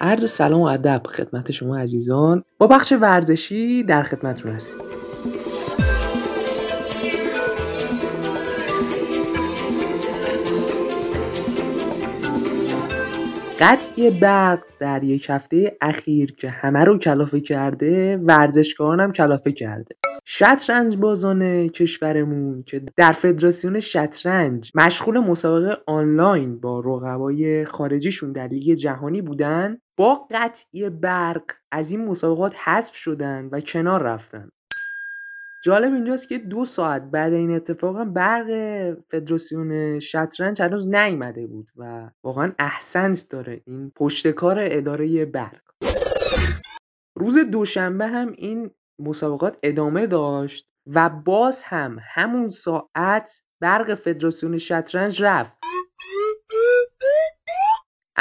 عرض سلام و ادب خدمت شما عزیزان. با بخش ورزشی در خدمتتون هستیم. قطعی برق در یک هفته اخیر که همه رو کلافه کرده ورزشکاران هم کلافه کرده. شطرنج بازان کشورمون که در فدراسیون شطرنج مشغول مسابقه آنلاین با رقبای خارجیشون در لیگ جهانی بودن با قطعی برق از این مسابقات حذف شدن و کنار رفتن. جالب اینجاست که دو ساعت بعد این اتفاق برق فدراسیون شطرنج هنوز نیامده بود و واقعا احسنس داره این پشتکار اداره برق. روز دوشنبه هم این مسابقات ادامه داشت و باز هم همون ساعت برق فدراسیون شطرنج رفت.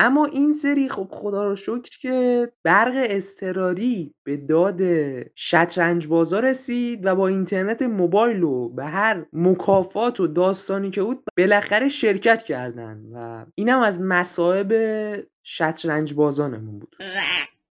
اما این سری خب خدا رو شکر که برق اضطراری به داد شطرنج بازار رسید و با اینترنت موبایل و به هر مکافات و داستانی که بود بالاخره شرکت کردن و اینم از مصائب شطرنج بازانمون بود.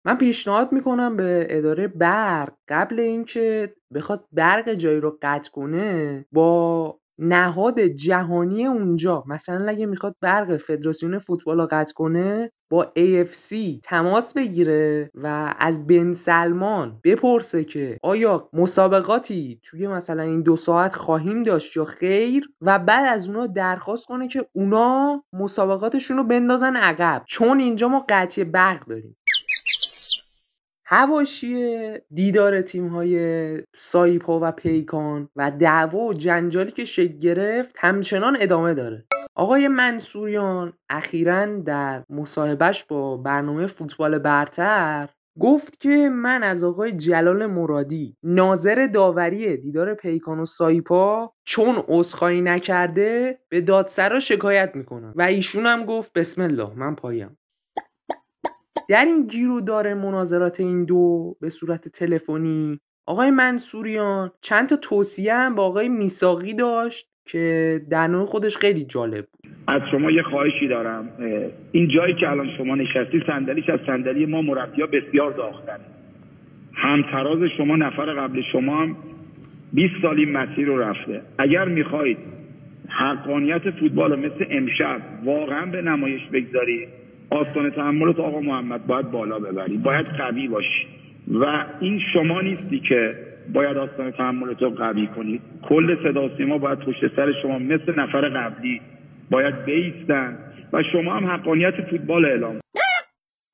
من پیشنهاد می‌کنم به اداره برق قبل اینکه بخواد برق جایی رو قطع کنه با نهاد جهانی اونجا. مثلا اگه می‌خواد برق فدراسیون فوتبال رو قطع کنه با AFC تماس بگیره و از بن سلمان بپرسه که آیا مسابقاتی توی مثلا این دو ساعت خواهیم داشت یا خیر؟ و بعد از اونا درخواست کنه که اونا مسابقاتشون رو بندازن عقب. چون اینجا ما قطعی برق داریم. حواشی دیدار تیم‌های سایپا و پیکان و دعوا و جنجالی که شکل گرفت همچنان ادامه داره. آقای منصوریان اخیرا در مصاحبهش با برنامه فوتبال برتر گفت که من از آقای جلال مرادی ناظر داوری دیدار پیکان و سایپا چون عذرخواهی نکرده به دادسرا شکایت می‌کنم. و ایشون هم گفت بسم الله من پایم. در این گیر و داره مناظرات این دو به صورت تلفنی آقای منصوریان چند تا توصیه هم با آقای میساقی داشت که در نوع خودش خیلی جالب بود. از شما یه خواهشی دارم. این جایی که الان شما نشستی صندلیش از صندلی ما مربیا بسیار داختن همتراز شما نفر قبل شما هم 20 سال این مسیر رو رفته. اگر می‌خواهید حقانیت فوتبال مثل امشب واقعا به نمایش بگذارید آستان تحملت آقا محمد باید بالا ببری باید قوی باشی. و این شما نیستی که باید آستان تحملت رو قوی کنید کل صدا سیما باید پشت سر شما مثل نفر قبلی باید بیستن. و شما هم حقانیت فوتبال اعلام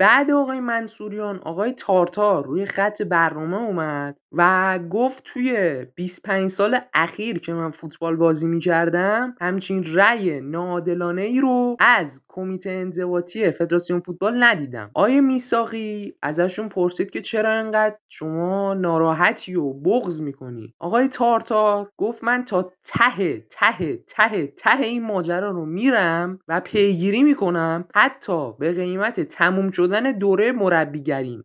بعد آقای منصوریان آقای تارتار روی خط برنامه اومد و گفت توی 25 سال اخیر که من فوتبال بازی می‌کردم همچین رأی ناعادلانه ای رو از کمیته انضباطی فدراسیون فوتبال ندیدم. آیه میساقی ازشون پرسید که چرا انقدر شما ناراحتی و بغض می‌کنی؟ آقای تارتار گفت من تا ته ته ته ته این ماجرا رو میرم و پیگیری می‌کنم حتی به قیمت تموم شدن دوره مربیگریم.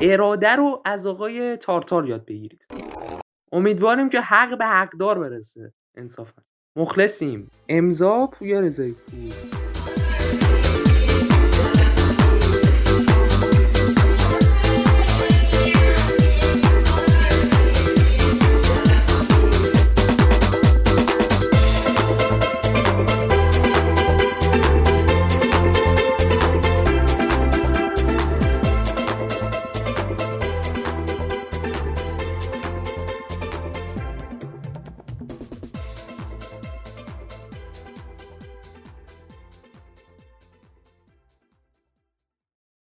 اراده رو از آقای تارتار یاد بگیرید. امیدواریم که حق به حقدار برسه انصافا. مخلصیم. امضا پویا رضایی پور